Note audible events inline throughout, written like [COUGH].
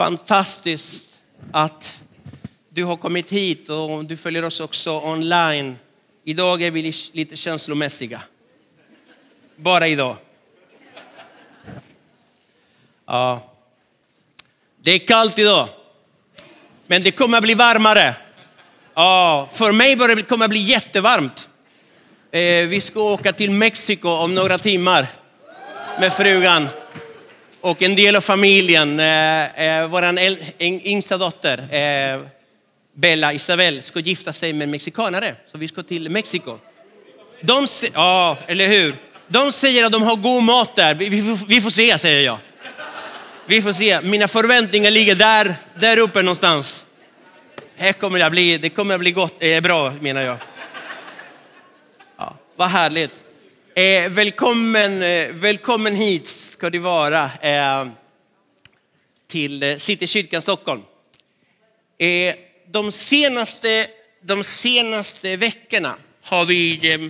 Fantastiskt att du har kommit hit och du följer oss också online. Idag är vi lite känslomässiga. Bara idag. Ja. Det är kallt idag, men det kommer att bli varmare. Ja, för mig kommer det bli jättevarmt. Eh, vi ska åka till Mexiko om några timmar med frugan och en del av familjen. Eh, eh Vår yngsta dotter, eh, Bella Isabel, ska gifta sig med en mexikanare. Så vi ska till Mexiko. De, ja, eller hur? De säger att de har god mat där. Vi får, vi får se, säger jag. Vi får se. Mina förväntningar ligger där, där uppe någonstans. Här kommer det bli, det kommer att bli gott, eh, bra menar jag. Ja, vad härligt. Eh, välkommen, eh, välkommen hit ska du vara eh, till eh, Citykyrkan Stockholm. Eh, de, senaste, de senaste veckorna har vi eh,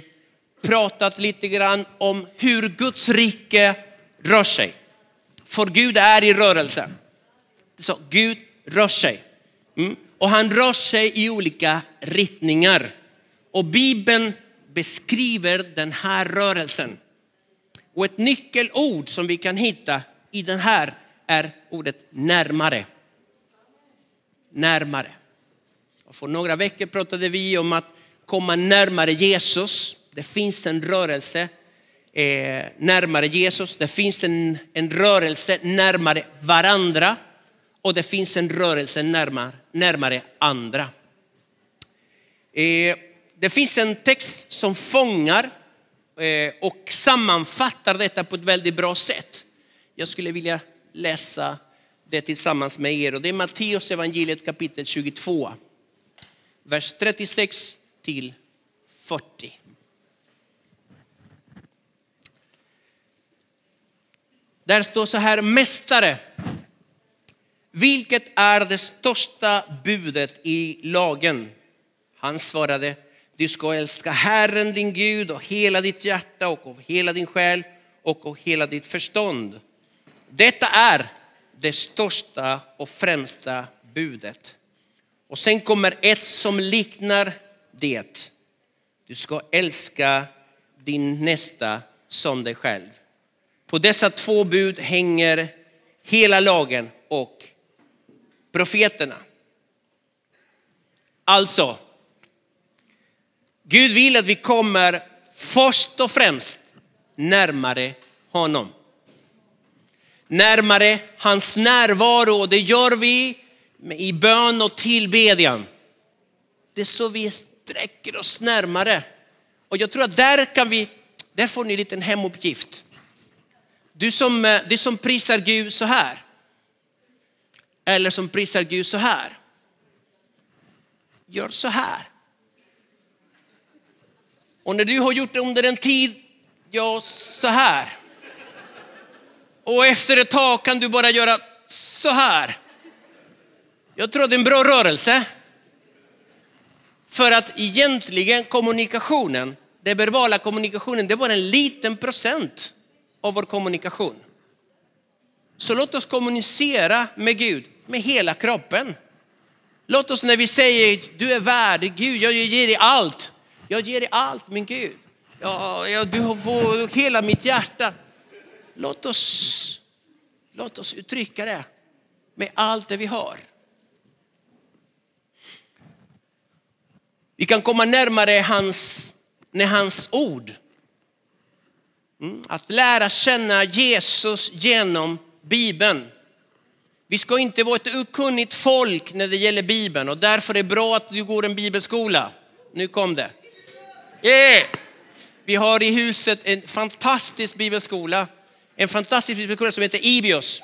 pratat lite grann om hur Guds rike rör sig. För Gud är i rörelse. Så Gud rör sig. Mm. Och han rör sig i olika riktningar. Och Bibeln beskriver den här rörelsen. Och ett nyckelord som vi kan hitta i den här är ordet närmare. Närmare. Och för några veckor pratade vi om att komma närmare Jesus. Det finns en rörelse eh, närmare Jesus. Det finns en, en rörelse närmare varandra och det finns en rörelse närmare, närmare andra. Eh, det finns en text som fångar eh, och sammanfattar detta på ett väldigt bra sätt. Jag skulle vilja läsa det tillsammans med er och det är Matteus evangeliet kapitel 22, vers 36 till 40. Där står så här, mästare, vilket är det största budet i lagen? Han svarade, du ska älska Herren din Gud av hela ditt hjärta och av hela din själ och av hela ditt förstånd. Detta är det största och främsta budet. Och sen kommer ett som liknar det. Du ska älska din nästa som dig själv. På dessa två bud hänger hela lagen och profeterna. Alltså, Gud vill att vi kommer först och främst närmare honom. Närmare hans närvaro och det gör vi i bön och tillbedjan. Det är så vi sträcker oss närmare. Och jag tror att där kan vi, där får ni en liten hemuppgift. Du som, eh, du som prisar Gud så här. Eller som prisar Gud så här. Gör så här. Och när du har gjort det under en tid, ja så här. Och efter ett tag kan du bara göra så här. Jag tror det är en bra rörelse. För att egentligen kommunikationen, den verbala kommunikationen, det är bara en liten procent av vår kommunikation. Så låt oss kommunicera med Gud med hela kroppen. Låt oss när vi säger du är värdig Gud jag ger dig allt. Jag ger dig allt min Gud. Ja, ja, du får hela mitt hjärta. Låt oss, låt oss uttrycka det med allt det vi har. Vi kan komma närmare hans, när hans ord Mm. Att lära känna Jesus genom Bibeln. Vi ska inte vara ett okunnigt folk när det gäller Bibeln och därför är det bra att du går en bibelskola. Nu kom det. Yeah. Vi har i huset en fantastisk bibelskola. En fantastisk bibelskola som heter Ibios.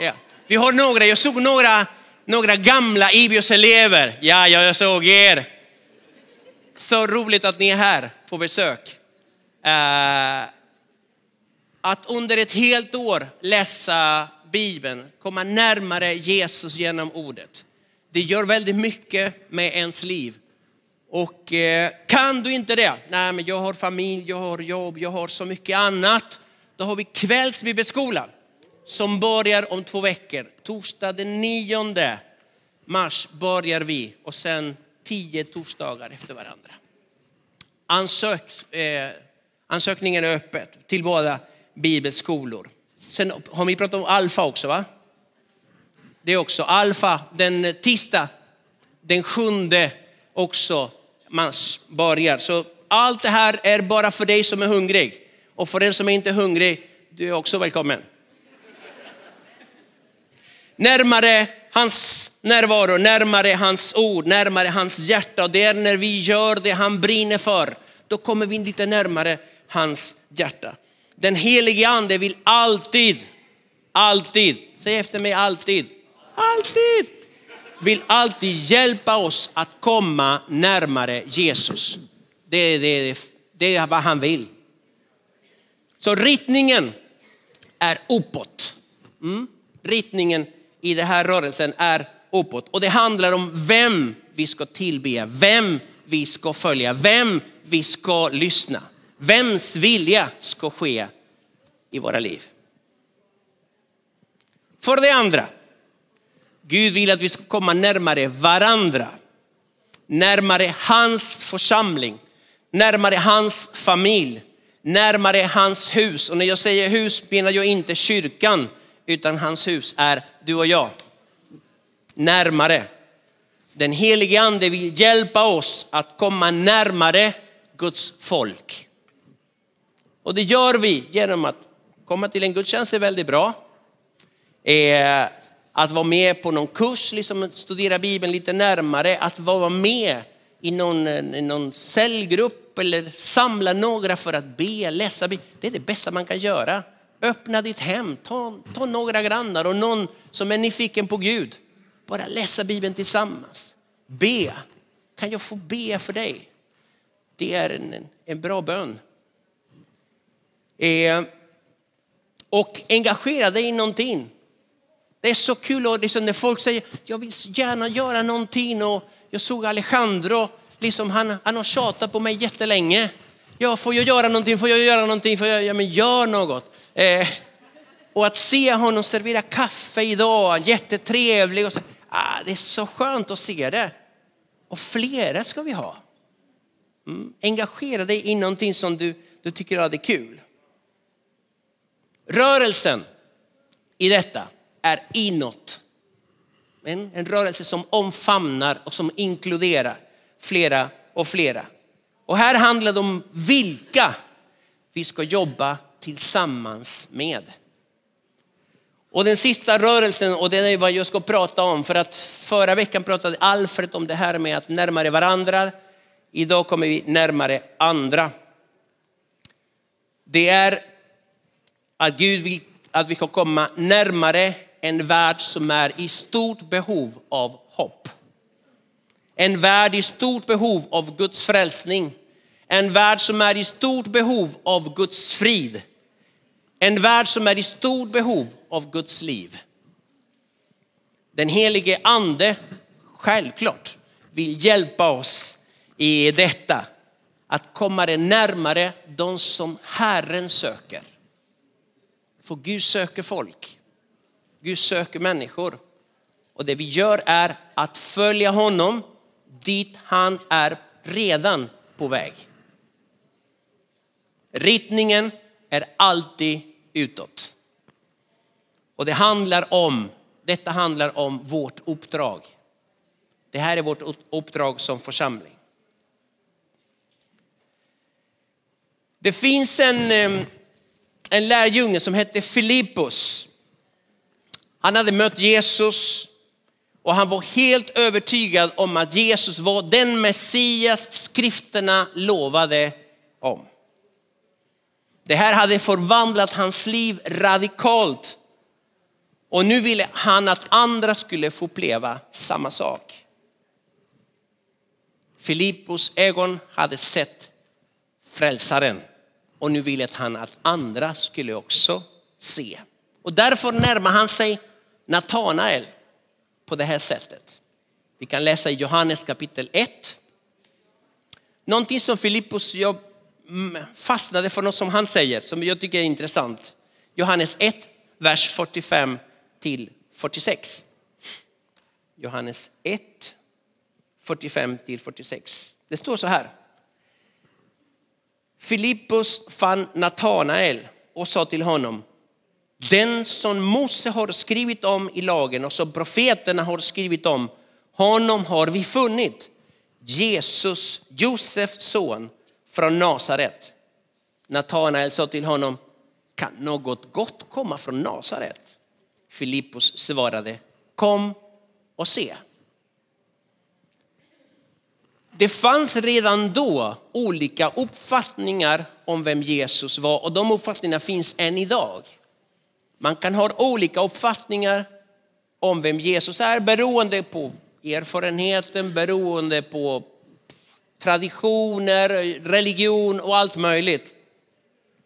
Yeah. Vi har några, jag såg några, några gamla Ibios-elever. Ja, jag såg er. Så roligt att ni är här på besök. Uh, att under ett helt år läsa Bibeln, komma närmare Jesus genom ordet. Det gör väldigt mycket med ens liv. Och eh, kan du inte det, nej men jag har familj, jag har jobb, jag har så mycket annat. Då har vi kvällsbibelskolan som börjar om två veckor. Torsdag den 9 mars börjar vi och sen tio torsdagar efter varandra. Ansök, eh, ansökningen är öppet till båda bibelskolor. Sen har vi pratat om alfa också va? Det är också alfa den tisdag, den sjunde också man börjar. Så allt det här är bara för dig som är hungrig. Och för den som är inte är hungrig, du är också välkommen. Närmare hans närvaro, närmare hans ord, närmare hans hjärta. Och det är när vi gör det han brinner för, då kommer vi lite närmare hans hjärta. Den helige ande vill alltid, alltid, säg efter mig alltid, alltid, vill alltid hjälpa oss att komma närmare Jesus. Det, det, det är vad han vill. Så ritningen är uppåt. Mm. Ritningen i den här rörelsen är uppåt. Och det handlar om vem vi ska tillbe, vem vi ska följa, vem vi ska lyssna. Vems vilja ska ske i våra liv. För det andra, Gud vill att vi ska komma närmare varandra. Närmare hans församling, närmare hans familj, närmare hans hus. Och när jag säger hus menar jag inte kyrkan, utan hans hus är du och jag. Närmare. Den helige ande vill hjälpa oss att komma närmare Guds folk. Och det gör vi genom att komma till en gudstjänst är väldigt bra. Eh, att vara med på någon kurs, liksom studera Bibeln lite närmare, att vara med i någon, i någon cellgrupp eller samla några för att be, läsa Bibeln. Det är det bästa man kan göra. Öppna ditt hem, ta, ta några grannar och någon som är nyfiken på Gud. Bara läsa Bibeln tillsammans. Be. Kan jag få be för dig? Det är en, en bra bön. Eh, och engagera dig i någonting. Det är så kul och liksom när folk säger, jag vill gärna göra någonting och jag såg Alejandro, liksom han, han har tjatat på mig jättelänge. Ja, får jag göra någonting, får jag göra någonting, får jag, ja men gör något. Eh, och att se honom servera kaffe idag, jättetrevlig. Och så, ah, det är så skönt att se det. Och flera ska vi ha. Mm. Engagera dig i någonting som du, du tycker är kul. Rörelsen i detta är inåt. En, en rörelse som omfamnar och som inkluderar flera och flera. Och här handlar det om vilka vi ska jobba tillsammans med. Och den sista rörelsen, och det är vad jag ska prata om, för att förra veckan pratade Alfred om det här med att närmare varandra. Idag kommer vi närmare andra. Det är att Gud vill att vi ska komma närmare en värld som är i stort behov av hopp. En värld i stort behov av Guds frälsning. En värld som är i stort behov av Guds frid. En värld som är i stort behov av Guds liv. Den helige ande, självklart, vill hjälpa oss i detta. Att komma närmare de som Herren söker. För Gud söker folk. Gud söker människor. Och det vi gör är att följa honom dit han är redan på väg. Riktningen är alltid utåt. Och det handlar om, detta handlar om vårt uppdrag. Det här är vårt uppdrag som församling. Det finns en en lärjunge som hette Filippus. Han hade mött Jesus och han var helt övertygad om att Jesus var den Messias skrifterna lovade om. Det här hade förvandlat hans liv radikalt. Och nu ville han att andra skulle få uppleva samma sak. Filippos ögon hade sett frälsaren och nu ville han att andra skulle också se. Och därför närmar han sig Natanael på det här sättet. Vi kan läsa i Johannes kapitel 1. Någonting som Filippus jag mm, fastnade för något som han säger som jag tycker är intressant. Johannes 1, vers 45 till 46. Johannes 1, 45 till 46. Det står så här. Filippus fann Natanael och sa till honom, den som Mose har skrivit om i lagen och som profeterna har skrivit om, honom har vi funnit. Jesus, Josefs son från Nasaret. Natanael sa till honom, kan något gott komma från Nasaret? Filippos svarade, kom och se. Det fanns redan då olika uppfattningar om vem Jesus var och de uppfattningarna finns än idag. Man kan ha olika uppfattningar om vem Jesus är beroende på erfarenheten, beroende på traditioner, religion och allt möjligt.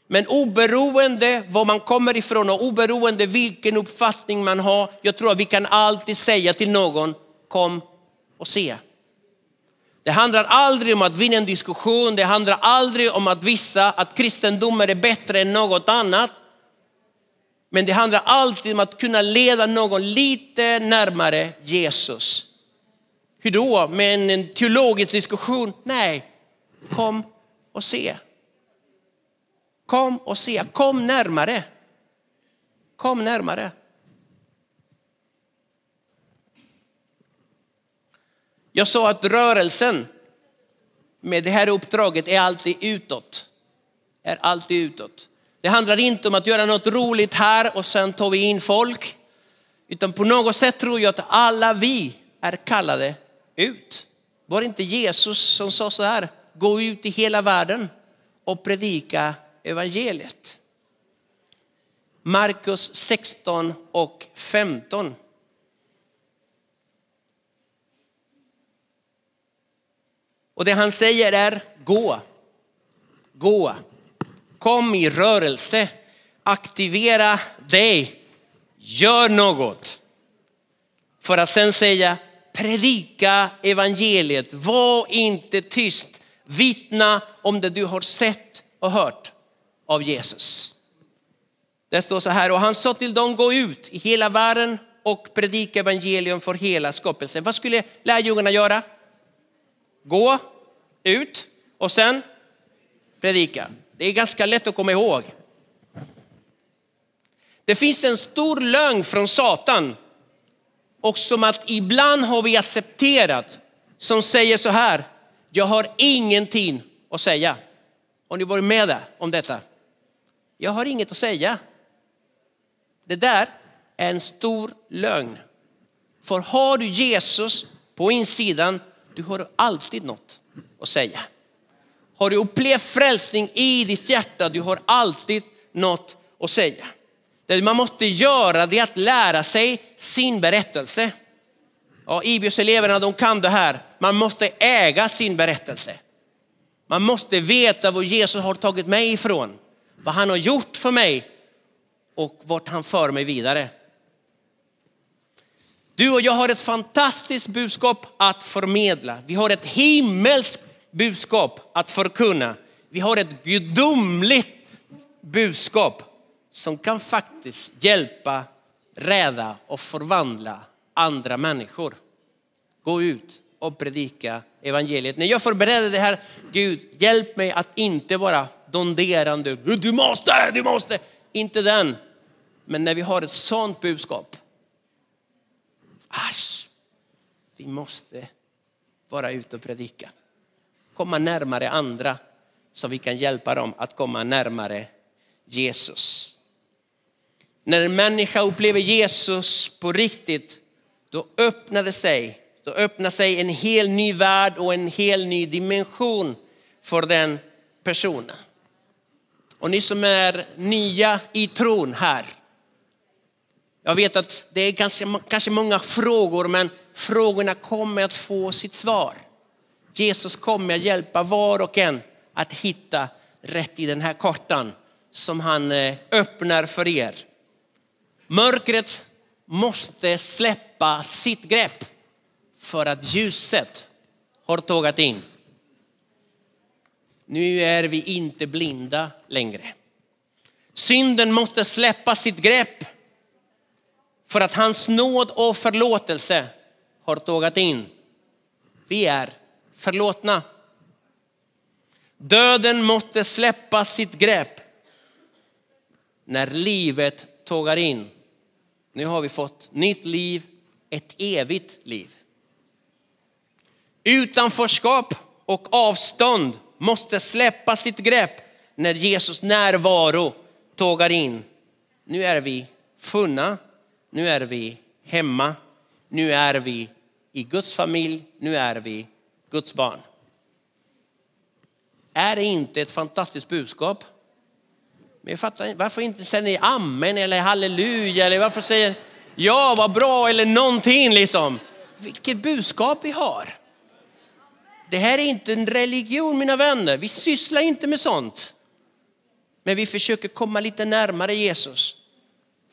Men oberoende var man kommer ifrån och oberoende vilken uppfattning man har, jag tror att vi kan alltid säga till någon, kom och se. Det handlar aldrig om att vinna en diskussion, det handlar aldrig om att visa att kristendomen är bättre än något annat. Men det handlar alltid om att kunna leda någon lite närmare Jesus. Hur då? Med en teologisk diskussion? Nej, kom och se. Kom och se, kom närmare. Kom närmare. Jag sa att rörelsen med det här uppdraget är alltid utåt. Är alltid utåt. Det handlar inte om att göra något roligt här och sen tar vi in folk. Utan på något sätt tror jag att alla vi är kallade ut. Var det inte Jesus som sa så här, gå ut i hela världen och predika evangeliet. Markus 16 och 15. Och det han säger är gå, gå, kom i rörelse, aktivera dig, gör något. För att sen säga predika evangeliet, var inte tyst, vittna om det du har sett och hört av Jesus. Det står så här, och han sa till dem, gå ut i hela världen och predika evangelium för hela skapelsen. Vad skulle lärjungarna göra? Gå ut och sen predika. Det är ganska lätt att komma ihåg. Det finns en stor lögn från Satan och som att ibland har vi accepterat som säger så här, jag har ingenting att säga. Har ni varit med om detta? Jag har inget att säga. Det där är en stor lögn. För har du Jesus på insidan, du har alltid något att säga. Har du upplevt frälsning i ditt hjärta, du har alltid något att säga. Det man måste göra det är att lära sig sin berättelse. Ja, IBS-eleverna de kan det här. Man måste äga sin berättelse. Man måste veta var Jesus har tagit mig ifrån, vad han har gjort för mig och vart han för mig vidare. Du och jag har ett fantastiskt budskap att förmedla. Vi har ett himmelskt budskap att förkunna. Vi har ett gudomligt budskap som kan faktiskt hjälpa, rädda och förvandla andra människor. Gå ut och predika evangeliet. När jag förberedde det här, Gud hjälp mig att inte vara donderande. Du måste, du måste. Inte den. Men när vi har ett sånt budskap, asch, vi måste vara ute och predika. Komma närmare andra så vi kan hjälpa dem att komma närmare Jesus. När en människa upplever Jesus på riktigt, då öppnar det sig, då öppnar sig en hel ny värld och en hel ny dimension för den personen. Och ni som är nya i tron här, jag vet att det är ganska, kanske många frågor, men frågorna kommer att få sitt svar. Jesus kommer att hjälpa var och en att hitta rätt i den här kartan som han eh, öppnar för er. Mörkret måste släppa sitt grepp för att ljuset har tågat in. Nu är vi inte blinda längre. Synden måste släppa sitt grepp för att hans nåd och förlåtelse har tågat in. Vi är förlåtna. Döden måste släppa sitt grepp när livet tågar in. Nu har vi fått nytt liv, ett evigt liv. Utanförskap och avstånd måste släppa sitt grepp när Jesus närvaro tågar in. Nu är vi funna, nu är vi hemma, nu är vi i Guds familj, nu är vi Guds barn. Är det inte ett fantastiskt budskap? Men jag fattar, varför inte säger ni amen eller halleluja eller varför säger ja vad bra eller någonting liksom. Vilket budskap vi har. Det här är inte en religion mina vänner, vi sysslar inte med sånt. Men vi försöker komma lite närmare Jesus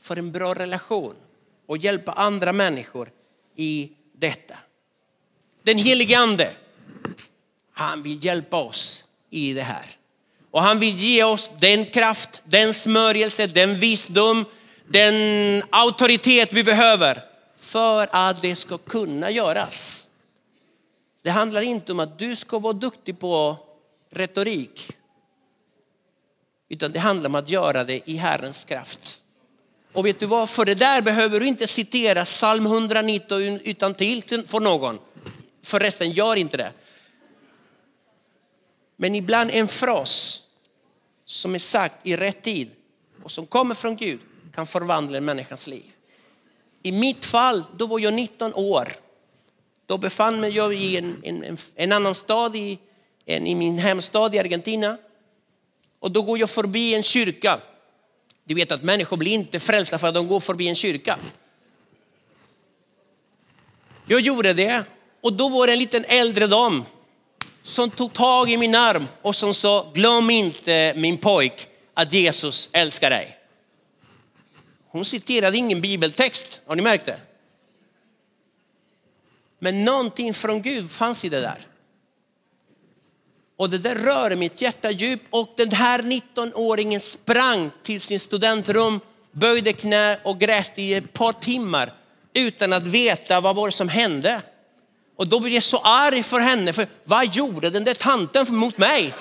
för en bra relation och hjälpa andra människor i detta. Den helige ande, han vill hjälpa oss i det här. Och han vill ge oss den kraft, den smörjelse, den visdom, den auktoritet vi behöver för att det ska kunna göras. Det handlar inte om att du ska vara duktig på retorik. Utan det handlar om att göra det i Herrens kraft. Och vet du vad, för det där behöver du inte citera psalm 119 utan till för någon. Förresten, gör inte det. Men ibland en fras som är sagt i rätt tid och som kommer från Gud kan förvandla en människas liv. I mitt fall, då var jag 19 år. Då befann mig jag i en, en, en annan stad i, en, i min hemstad i Argentina. Och då går jag förbi en kyrka. Du vet att människor blir inte frälsta för att de går förbi en kyrka. Jag gjorde det och då var det en liten äldre dam som tog tag i min arm och som sa, glöm inte min pojk att Jesus älskar dig. Hon citerade ingen bibeltext, har ni märkt det? Men någonting från Gud fanns i det där. Och det där rörde mitt hjärta djupt och den här 19-åringen sprang till sin studentrum, böjde knä och grät i ett par timmar utan att veta vad var det som hände. Och då blev jag så arg för henne, för vad gjorde den där tanten mot mig?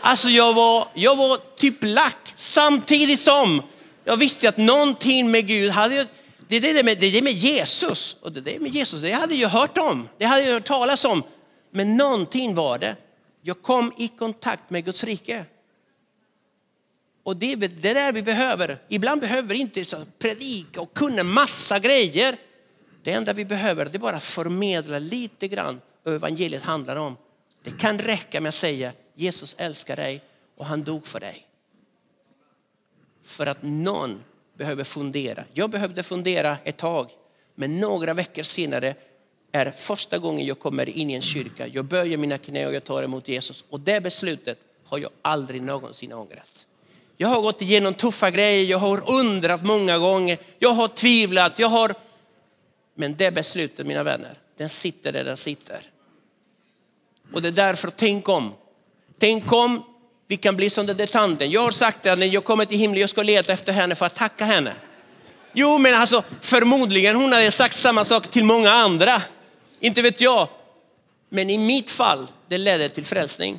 Alltså jag var, jag var typ lack samtidigt som jag visste att någonting med Gud hade det är det med, det är med Jesus. Och det är med Jesus, det hade jag hört om. Det hade jag hört talas om. Men någonting var det. Jag kom i kontakt med Guds rike. Och det är det där vi behöver. Ibland behöver vi inte så predika och kunna massa grejer. Det enda vi behöver är bara förmedla lite grann vad evangeliet handlar om. Det kan räcka med att säga Jesus älskar dig och han dog för dig. För att någon behöver fundera. Jag behövde fundera ett tag, men några veckor senare är första gången jag kommer in i en kyrka. Jag böjer mina knä och jag tar emot Jesus. Och det beslutet har jag aldrig någonsin ångrat. Jag har gått igenom tuffa grejer, jag har undrat många gånger, jag har tvivlat, jag har... Men det beslutet, mina vänner, den sitter där den sitter. Och det är därför, tänk om. Tänk om vi kan bli som den där tanten. Jag har sagt att när jag kommer till himlen, jag ska leta efter henne för att tacka henne. Jo, men alltså förmodligen hon hade sagt samma sak till många andra. Inte vet jag. Men i mitt fall, det ledde till frälsning.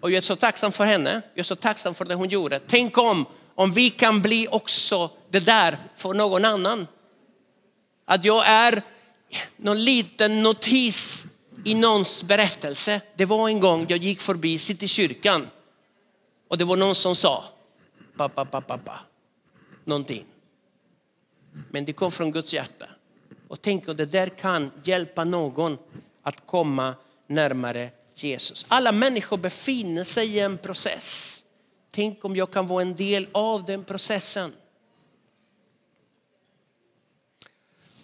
Och jag är så tacksam för henne. Jag är så tacksam för det hon gjorde. Tänk om, om vi kan bli också det där för någon annan. Att jag är någon liten notis i någons berättelse. Det var en gång jag gick förbi Citykyrkan och det var någon som sa pappa, pappa, pappa, någonting. Men det kom från Guds hjärta. Och tänk om det där kan hjälpa någon att komma närmare Jesus. Alla människor befinner sig i en process. Tänk om jag kan vara en del av den processen.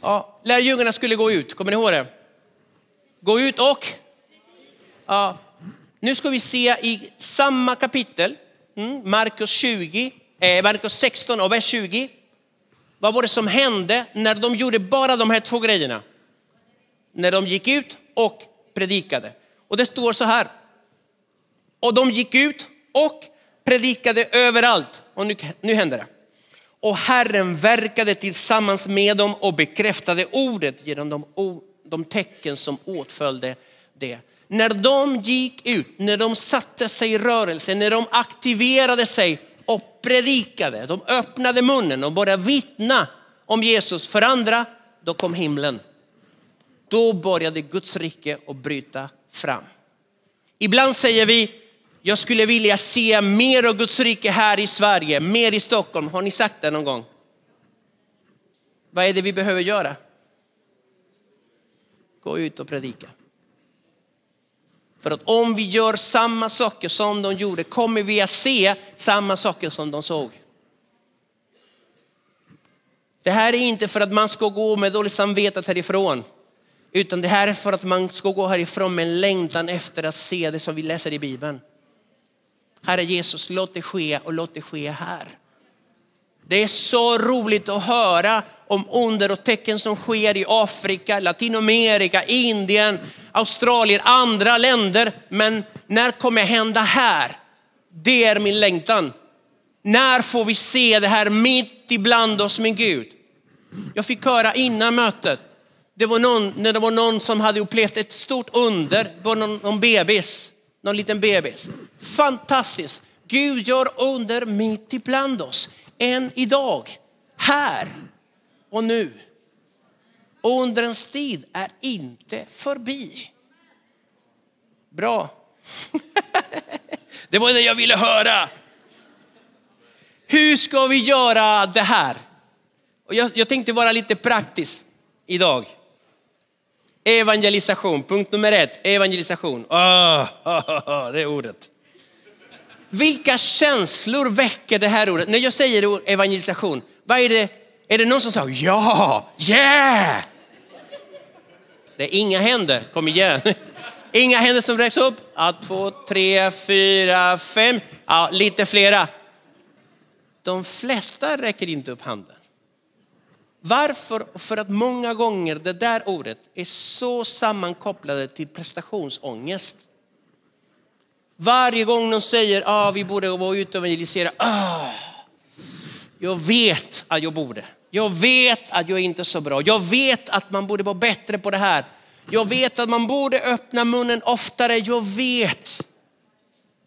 Ja, lärjungarna skulle gå ut, kommer ni ihåg det? Gå ut och... Ja, nu ska vi se i samma kapitel, mm, Markus 20, eh, Markus 16 och vers 20. Vad var det som hände när de gjorde bara de här två grejerna? När de gick ut och predikade. Och det står så här. Och de gick ut och predikade överallt. Och nu, nu händer det. Och Herren verkade tillsammans med dem och bekräftade ordet genom de, de tecken som åtföljde det. När de gick ut, när de satte sig i rörelse, när de aktiverade sig och predikade, de öppnade munnen och började vittna om Jesus för andra, då kom himlen. Då började Guds rike att bryta fram. Ibland säger vi, jag skulle vilja se mer av Guds rike här i Sverige, mer i Stockholm. Har ni sagt det någon gång? Vad är det vi behöver göra? Gå ut och predika. För att om vi gör samma saker som de gjorde kommer vi att se samma saker som de såg. Det här är inte för att man ska gå med dåligt samvete härifrån. Utan det här är för att man ska gå härifrån med en längtan efter att se det som vi läser i Bibeln. Herre Jesus, låt det ske och låt det ske här. Det är så roligt att höra om under och tecken som sker i Afrika, Latinamerika, Indien, Australien, andra länder. Men när kommer det hända här? Det är min längtan. När får vi se det här mitt ibland oss, min Gud? Jag fick höra innan mötet, det var någon, när det var någon som hade upplevt ett stort under, det var någon, någon bebis, någon liten bebis. Fantastiskt. Gud gör under mitt ibland oss, än idag, här och nu. Undrens tid är inte förbi. Bra. [LAUGHS] Det var det jag ville höra. Hur ska vi göra det här? Och jag, jag tänkte vara lite praktisk idag. Evangelisation, punkt nummer ett, evangelisation. Oh, oh, oh, det är ordet. Vilka känslor väcker det här ordet? När jag säger evangelisation, vad är det? Är det någon som säger ja, yeah? Det är inga händer, kom igen. [LAUGHS] Inga händer som räcks upp. Ja, två, tre, fyra, fem, ja, lite flera. De flesta räcker inte upp handen. Varför? För att många gånger det där ordet är så sammankopplade till prestationsångest. Varje gång de säger att ah, vi borde vara ute och evangelisera. Ah, jag vet att jag borde. Jag vet att jag inte är så bra. Jag vet att man borde vara bättre på det här. Jag vet att man borde öppna munnen oftare. Jag vet.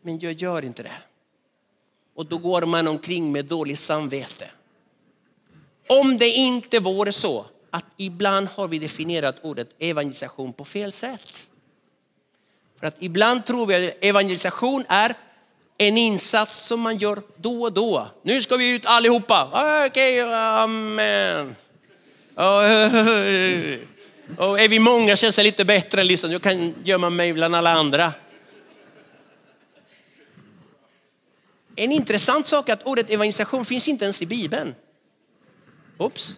Men jag gör inte det. Och då går man omkring med dåligt samvete. Om det inte vore så att ibland har vi definierat ordet evangelisation på fel sätt. För att ibland tror vi att evangelisation är en insats som man gör då och då. Nu ska vi ut allihopa. Ah, okej, okay, amen. Ah, [LAUGHS] och är vi många känns det lite bättre. Liksom. Jag kan gömma mig bland alla andra. En intressant sak är att ordet evangelisation finns inte ens i Bibeln. Oops.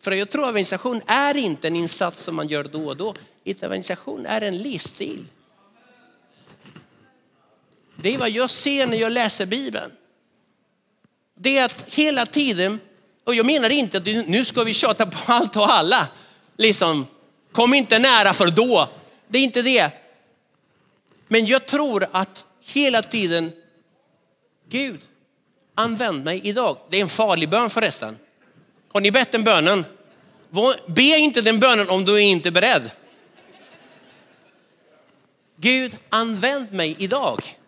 För jag tror att evangelisation är inte en insats som man gör då och då. Evangelisation är en livsstil. Det är vad jag ser när jag läser Bibeln. Det är att hela tiden, och jag menar inte att nu ska vi tjata på allt och alla. Liksom, kom inte nära för då. Det är inte det. Men jag tror att hela tiden, Gud, använd mig idag. Det är en farlig bön förresten. Har ni bett den bönen? Be inte den bönen om du är inte är beredd. Gud, använd mig idag.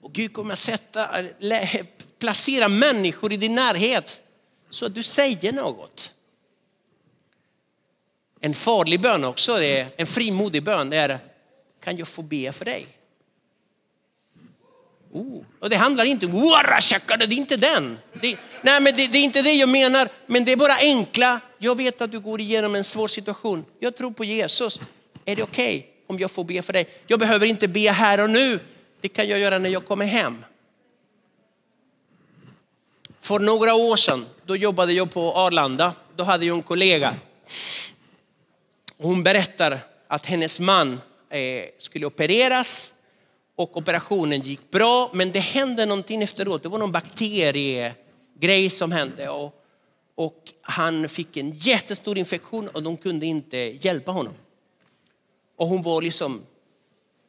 Och Gud kommer att sätta, placera människor i din närhet så att du säger något. En farlig bön också, är en frimodig bön, är kan jag få be för dig? Oh. Och det handlar inte om det är inte den. Det, nej, men det, det, är inte det jag menar, men det är bara enkla. Jag vet att du går igenom en svår situation. Jag tror på Jesus. Är det okej okay om jag får be för dig? Jag behöver inte be här och nu. Det kan jag göra när jag kommer hem. För några år sedan, då jobbade jag på Arlanda. Då hade jag en kollega. Hon berättar att hennes man eh, skulle opereras och operationen gick bra. Men det hände någonting efteråt. Det var någon bakteriegrej som hände. Och, och han fick en jättestor infektion och de kunde inte hjälpa honom. Och hon var liksom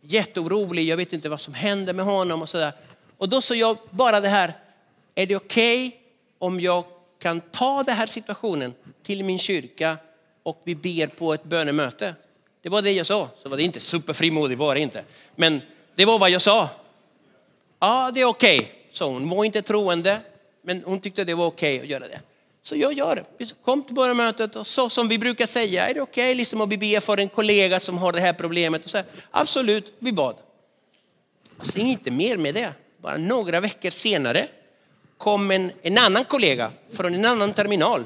jätteorolig. Jag vet inte vad som hände med honom och sådär. Och då sa jag bara det här. är det okej okay om jag kan ta den här situationen till min kyrka och vi ber på ett bönemöte? Det var det jag sa. Så var det inte superfrimodigt var det inte. Men det var vad jag sa. Ja, det är okej, okay. hon. hon var inte troende, men hon tyckte det var okej okay att göra det. Så jag gör det. Vi kom till bönemötet och så som vi brukar säga, är det okej okay, liksom att be för en kollega som har det här problemet? Och så här, Absolut, vi bad. Och sen inte mer med det. Bara några veckor senare kom en, en annan kollega från en annan terminal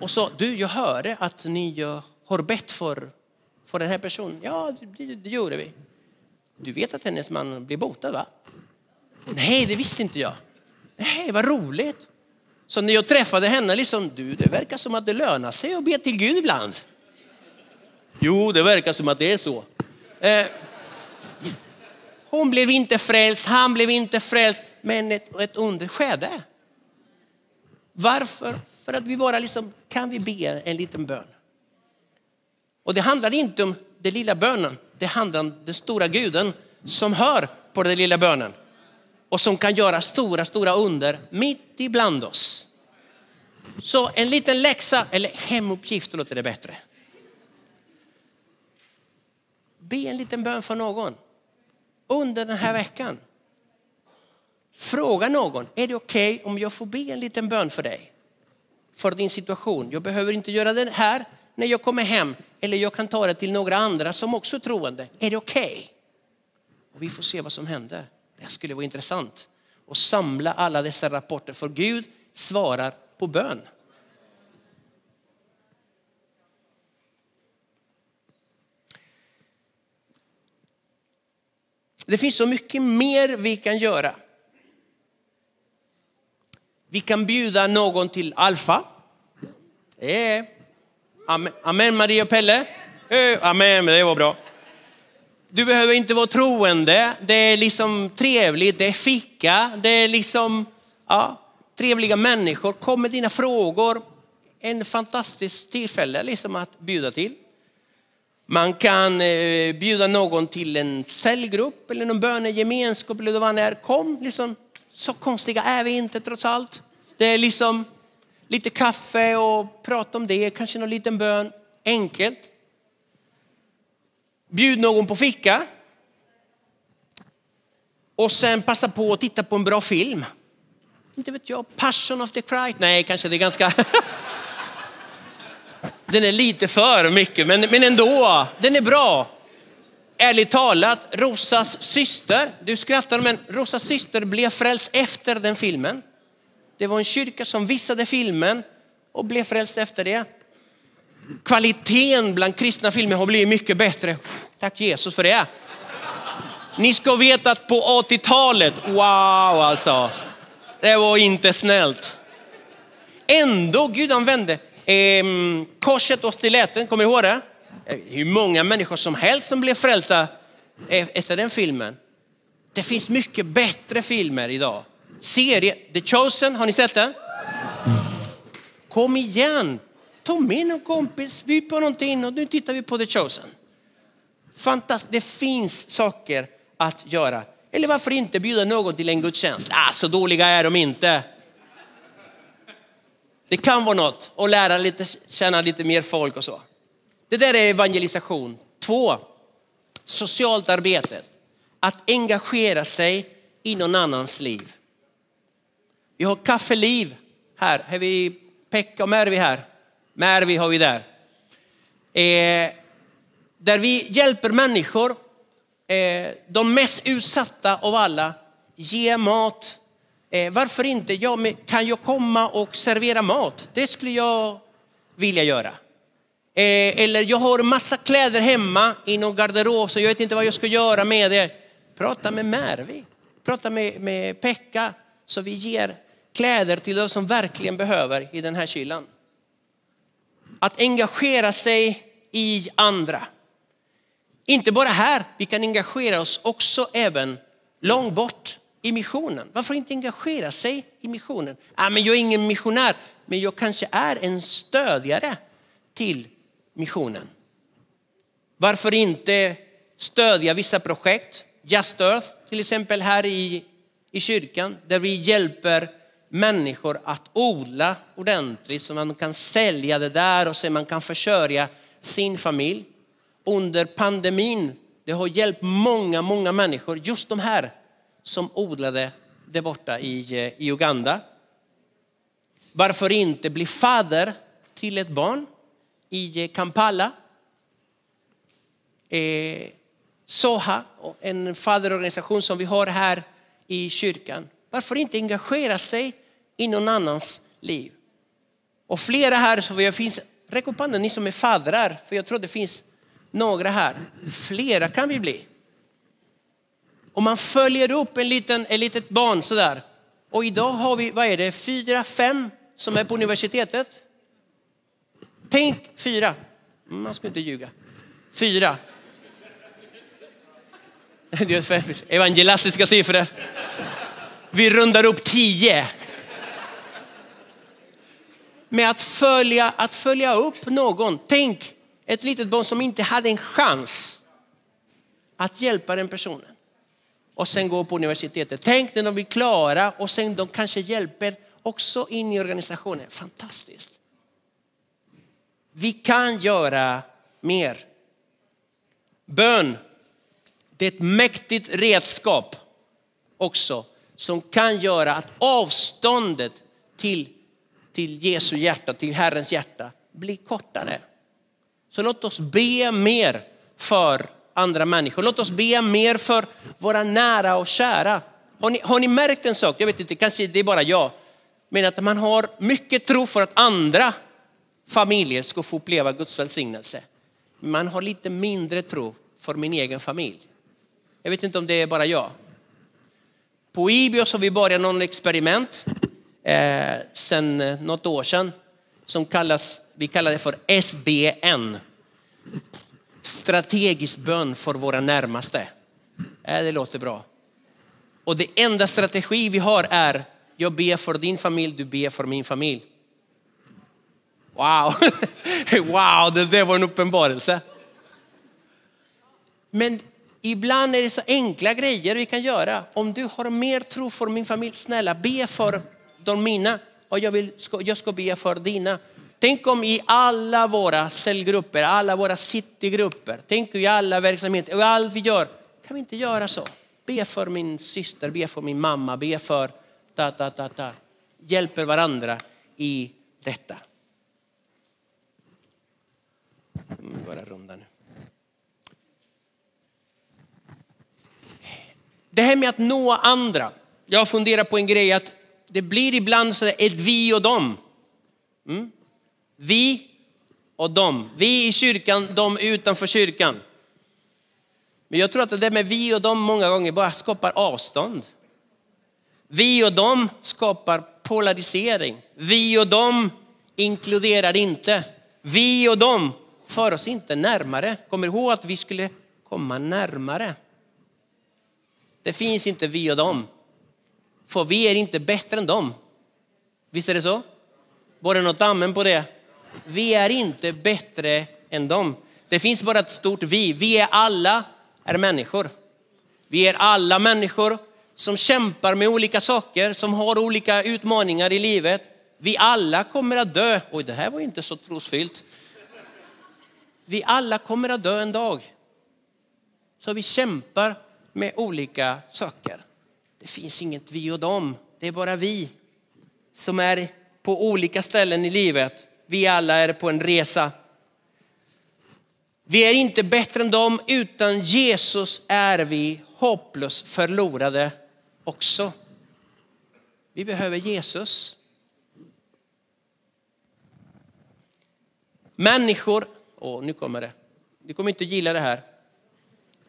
och sa, du jag hörde att ni eh, har bett för, för den här personen. Ja, det, det gjorde vi. Du vet att hennes man blir botad va? Nej, det visste inte jag. Nej, vad roligt. Så när jag träffade henne, liksom, du, det verkar som att det lönar sig att be till Gud ibland. Jo, det verkar som att det är så. Eh, hon blev inte frälst, han blev inte frälst, men ett, ett under skedde. Varför? För att vi bara liksom, kan vi be en liten bön? Och det handlar inte om den lilla bönen, det handlar om den stora guden som hör på den lilla bönen och som kan göra stora, stora under mitt ibland oss. Så en liten läxa, eller hemuppgift låter det bättre. Be en liten bön för någon under den här veckan. Fråga någon, är det okej okay om jag får be en liten bön för dig? För din situation. Jag behöver inte göra det här när jag kommer hem eller jag kan ta det till några andra som också är troende. Är det okej? Okay? Och vi får se vad som händer. Det skulle vara intressant att samla alla dessa rapporter för Gud svarar på bön. Det finns så mycket mer vi kan göra. Vi kan bjuda någon till Alfa. Eh. Amen, amen Maria och Pelle. Eh, amen, det var bra. Du behöver inte vara troende. Det är liksom trevligt, det är fika, det är liksom ja, trevliga människor. Kom med dina frågor. En fantastisk tillfälle liksom att bjuda till. Man kan eh, bjuda någon till en cellgrupp eller någon bönegemenskap eller vad det är. Kom, liksom, så konstiga är vi inte trots allt. Det är liksom lite kaffe och prata om det, kanske någon liten bön. Enkelt. Bjud någon på fika. Och sen passa på att titta på en bra film. Inte vet jag, Passion of the Christ. Nej, kanske det är ganska... [LAUGHS] Den är lite för mycket, men, men ändå, den är bra. Ärligt talat, Rosas syster, du skrattar men Rosas syster blev frälst efter den filmen. Det var en kyrka som visade filmen och blev frälst efter det. Kvaliteten bland kristna filmer har blivit mycket bättre. Tack Jesus för det. Ni ska veta att på 80-talet, wow alltså, det var inte snällt. Ändå Gud använde eh, korset och stiletten, kommer du ihåg det? Eh, hur många människor som helst som blev frälsta e-, efter den filmen. Det finns mycket bättre filmer idag. Serie, The Chosen, har ni sett den? Kom igen, ta med någon kompis, vi på någonting och nu tittar vi på The Chosen. Fantast det finns saker att göra. Eller varför inte bjuda någon till en gudstjänst? Ah, så dåliga är de inte. Det kan vara något att lära lite, känna lite mer folk och så. Det där är evangelisation. Två, socialt arbete. Att engagera sig i någon annans liv. Vi har kaffeliv här. Är vi Pekka och Mervi här? Mervi har vi där. Eh, där vi hjälper människor, eh, de mest utsatta av alla, ge mat. Eh, varför inte? Ja, kan jag komma och servera mat? Det skulle jag vilja göra. Eh, eller jag har massa kläder hemma i någon garderob så jag vet inte vad jag ska göra med det. Prata med Mervi, prata med, med Pekka så vi ger kläder till de som verkligen behöver i den här kylan. Att engagera sig i andra. Inte bara här, vi kan engagera oss också även långt bort i missionen. Varför inte engagera sig i missionen? Ah, men jag är ingen missionär, men jag kanske är en stödjare till missionen. Varför inte stödja vissa projekt? Just Earth till exempel här i, i kyrkan där vi hjälper människor att odla ordentligt så man kan sälja det där och så man kan försörja sin familj. Under pandemin, det har hjälpt många, många människor, just de här som odlade där borta i, eh, i Uganda. Varför inte bli fader till ett barn i eh, Kampala? Eh, Soha, en faderorganisation som vi har här i kyrkan. Varför inte engagera sig i någon annans liv? Och flera här, så finns, räck upp handen ni som är fadrar, för jag tror det finns några här. Flera kan vi bli. Om man följer upp en liten, ett litet barn sådär. Och idag har vi, vad är det, fyra, fem som är på universitetet. Tänk fyra, mm, man ska inte ljuga. Fyra. [LAUGHS] Det är evangelistiska siffror. Vi rundar upp tio. Med att följa, att följa upp någon. Tänk ett litet barn som inte hade en chans att hjälpa den personen. Och sen gå på universitetet. Tänk när de blir klara och sen de kanske hjälper också in i organisationen. Fantastiskt. Vi kan göra mer. Bön, det är ett mäktigt redskap också som kan göra att avståndet till, till Jesu hjärta, till Herrens hjärta blir kortare. Så låt oss be mer för andra människor. Låt oss be mer för våra nära och kära. Har ni, har ni märkt en sak? Jag vet inte, kanske det är bara jag. Men att man har mycket tro för att andra familjer ska få uppleva Guds välsignelse. Man har lite mindre tro för min egen familj. Jag vet inte om det är bara jag. På Ibios har vi börjat någon experiment eh, sedan eh, något år sedan som kallas, vi kallar det för SBN. Strategisk bön för våra närmaste. Eh, det låter bra. Och det enda strategi vi har är jag ber för din familj, du ber för min familj. Wow, [LAUGHS] wow, det där var en uppenbarelse. Men ibland är det så enkla grejer vi kan göra. Om du har mer tro för min familj, snälla be för de mina och jag, vill, jag ska be för dina. Tänk om i alla våra cellgrupper, alla våra citygrupper, tänk i alla verksamheter och allt vi gör, kan vi inte göra så? Be för min syster, be för min mamma, be för ta, ta, ta, ta. Hjälper varandra i detta. Bara runda nu. Det här med att nå andra. Jag funderar på en grej att det blir ibland så ett vi och dem. Mm? Vi och dem. Vi i kyrkan, de utanför kyrkan. Men jag tror att det där med vi och dem många gånger bara skapar avstånd. Vi och dem skapar polarisering. Vi och dem inkluderar inte. Vi och dem för oss inte närmare. Kommer ihåg att vi skulle komma närmare. Det finns inte vi och dem. För vi är inte bättre än dem. Visst är det så? Var det något amen på det? Vi är inte bättre än dem. Det finns bara ett stort vi. Vi är alla är människor. Vi är alla människor som kämpar med olika saker, som har olika utmaningar i livet. Vi alla kommer att dö. Oj, det här var inte så trosfyllt. Vi alla kommer att dö en dag. Så vi kämpar med olika saker. Det finns inget vi och dem. Det är bara vi som är på olika ställen i livet. Vi alla är på en resa. Vi är inte bättre än dem, utan Jesus är vi hopplöst förlorade också. Vi behöver Jesus. Människor, åh nu kommer det. Du kommer inte gilla det här.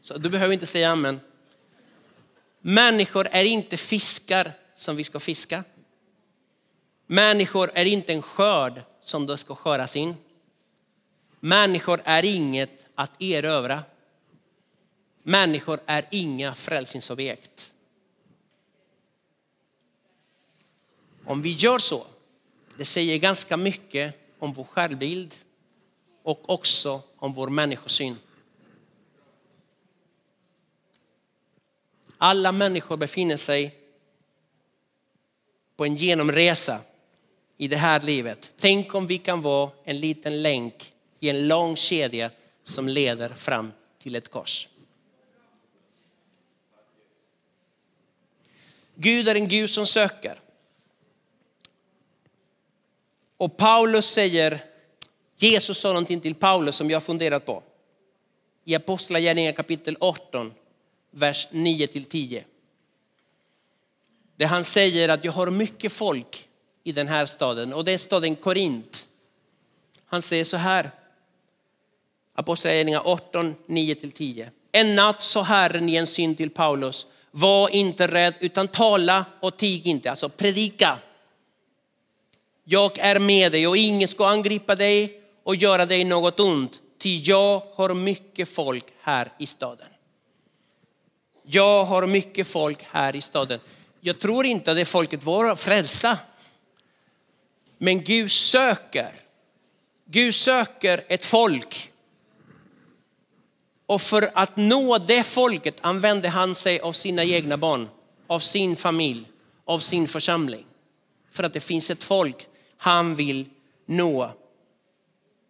Så du behöver inte säga amen. Människor är inte fiskar som vi ska fiska. Människor är inte en skörd som då ska sköras in. Människor är inget att erövra. Människor är inga frälsningsobjekt. Om vi gör så, det säger ganska mycket om vår självbild och också om vår människosyn. Alla människor befinner sig på en genomresa i det här livet. Tänk om vi kan vara en liten länk i en lång kedja som leder fram till ett kors. Gud är en Gud som söker. Och Paulus säger, Jesus sa någonting till Paulus som jag funderat på. I Apostlagärningarna kapitel 18, vers 9 till 10. Där han säger att jag har mycket folk i den här staden och det är staden Korint. Han säger så här, Apostlagärningarna 18, 9-10. En natt sa Herren i en syn till Paulus, var inte rädd utan tala och tig inte, alltså predika. Jag är med dig och ingen ska angripa dig och göra dig något ont, ty jag har mycket folk här i staden. Jag har mycket folk här i staden. Jag tror inte att det folket var frälsta. Men Gud söker. Gud söker ett folk. Och för att nå det folket använder han sig av sina egna barn, av sin familj, av sin församling. För att det finns ett folk han vill nå.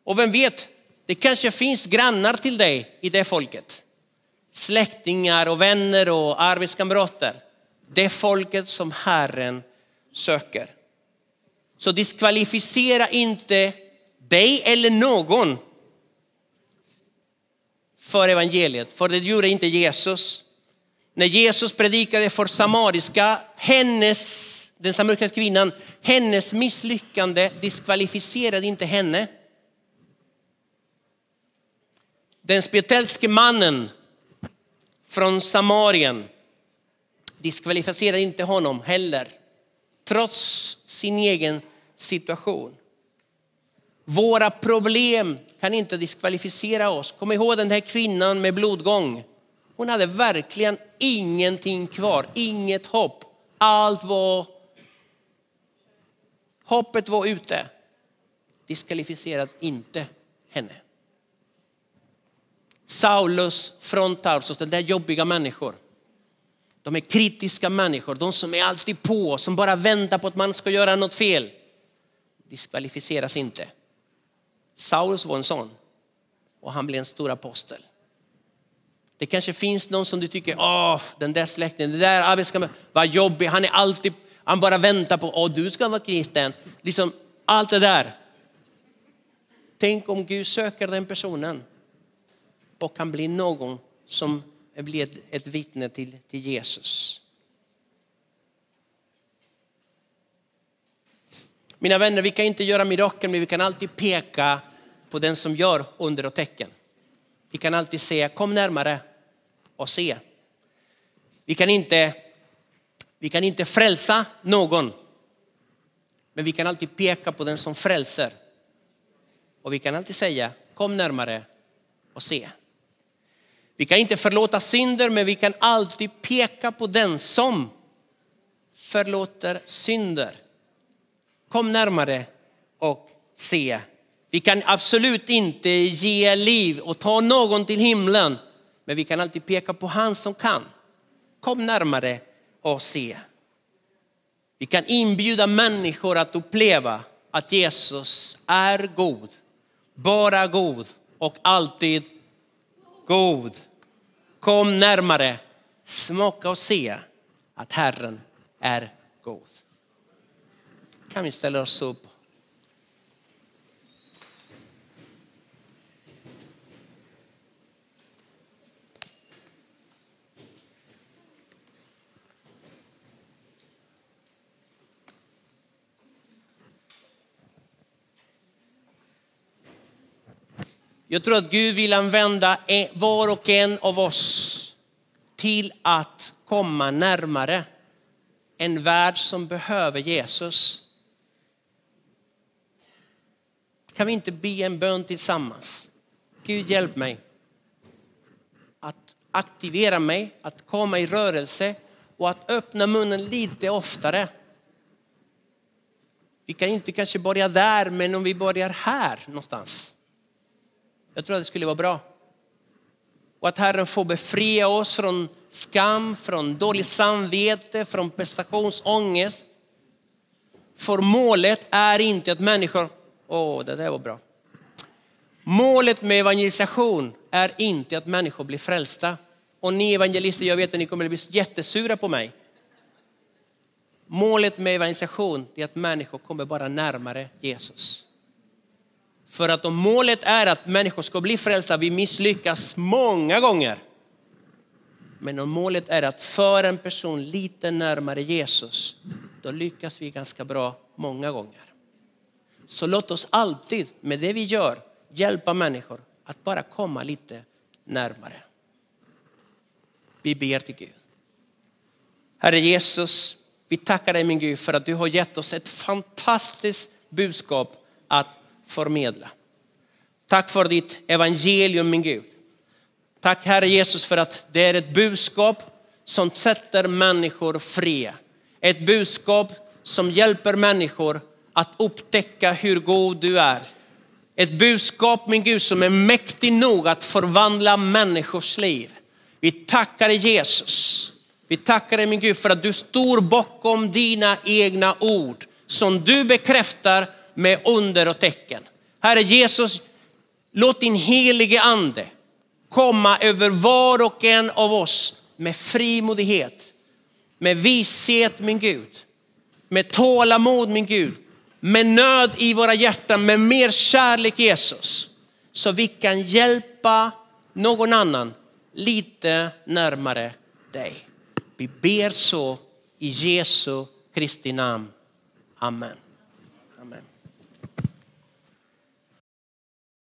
Och vem vet, det kanske finns grannar till dig i det folket. Släktingar och vänner och arbetskamrater. Det folket som Herren söker. Så diskvalificera inte dig eller någon för evangeliet, för det gjorde inte Jesus. När Jesus predikade för samariska, hennes, den samariska kvinnan, hennes misslyckande diskvalificerade inte henne. Den spetälske mannen från Samarien diskvalificerar inte honom heller, trots sin egen situation. Våra problem kan inte diskvalificera oss. Kom ihåg den här kvinnan med blodgång. Hon hade verkligen ingenting kvar, inget hopp. Allt var... Hoppet var ute. Diskvalificerat inte henne. Saulus från Tarsus, den där jobbiga människor. De är kritiska människor, de som är alltid på, som bara väntar på att man ska göra något fel. Diskvalificeras inte. Saulus var en sån och han blev en stor apostel. Det kanske finns någon som du tycker, åh, den där släkten, det där arbetskamraten, vad jobbig, han är alltid, han bara väntar på, åh, du ska vara kristen. Liksom allt det där. Tänk om Gud söker den personen och kan bli någon som blir ett vittne till, till Jesus. Mina vänner, vi kan inte göra mirakel, men vi kan alltid peka på den som gör under och tecken. Vi kan alltid säga, kom närmare och se. Vi kan inte, vi kan inte frälsa någon, men vi kan alltid peka på den som frälser. Och vi kan alltid säga, kom närmare och se. Vi kan inte förlåta synder, men vi kan alltid peka på den som förlåter synder. Kom närmare och se. Vi kan absolut inte ge liv och ta någon till himlen, men vi kan alltid peka på han som kan. Kom närmare och se. Vi kan inbjuda människor att uppleva att Jesus är god, bara god och alltid god. Kom närmare, smaka och se att Herren är god. Kan vi ställa oss upp? Jag tror att Gud vill använda e, var och en av oss till att komma närmare en värld som behöver Jesus. Kan vi inte be en bön tillsammans? Gud hjälp mig att aktivera mig, att komma i rörelse och att öppna munnen lite oftare. Vi kan inte kanske börja där, men om vi börjar här någonstans jag tror att det skulle vara bra. Och att Herren får befria oss från skam, från dåligt samvete, från prestationsångest. För målet är inte att människor, åh oh, det där var bra. Målet med evangelisation är inte att människor blir frälsta. Och ni evangelister, jag vet att ni kommer att bli jättesura på mig. Målet med evangelisation är att människor kommer bara närmare Jesus. För att om målet är att människor ska bli frälsta, vi misslyckas många gånger. Men om målet är att föra en person lite närmare Jesus, då lyckas vi ganska bra många gånger. Så låt oss alltid med det vi gör hjälpa människor att bara komma lite närmare. Vi ber till Gud. Herre Jesus, vi tackar dig min Gud för att du har gett oss ett fantastiskt budskap att förmedla. Tack för ditt evangelium min Gud. Tack Herre Jesus för att det är ett budskap som sätter människor fria. Ett budskap som hjälper människor att upptäcka hur god du är. Ett budskap min Gud som är mäktig nog att förvandla människors liv. Vi tackar dig Jesus. Vi tackar dig min Gud för att du står bakom dina egna ord som du bekräftar med under och tecken. Herre Jesus, låt din helige ande komma över var och en av oss med frimodighet, med vishet min Gud, med tålamod min Gud, med nöd i våra hjärtan, med mer kärlek Jesus. Så vi kan hjälpa någon annan lite närmare dig. Vi ber så i Jesu Kristi namn. Amen.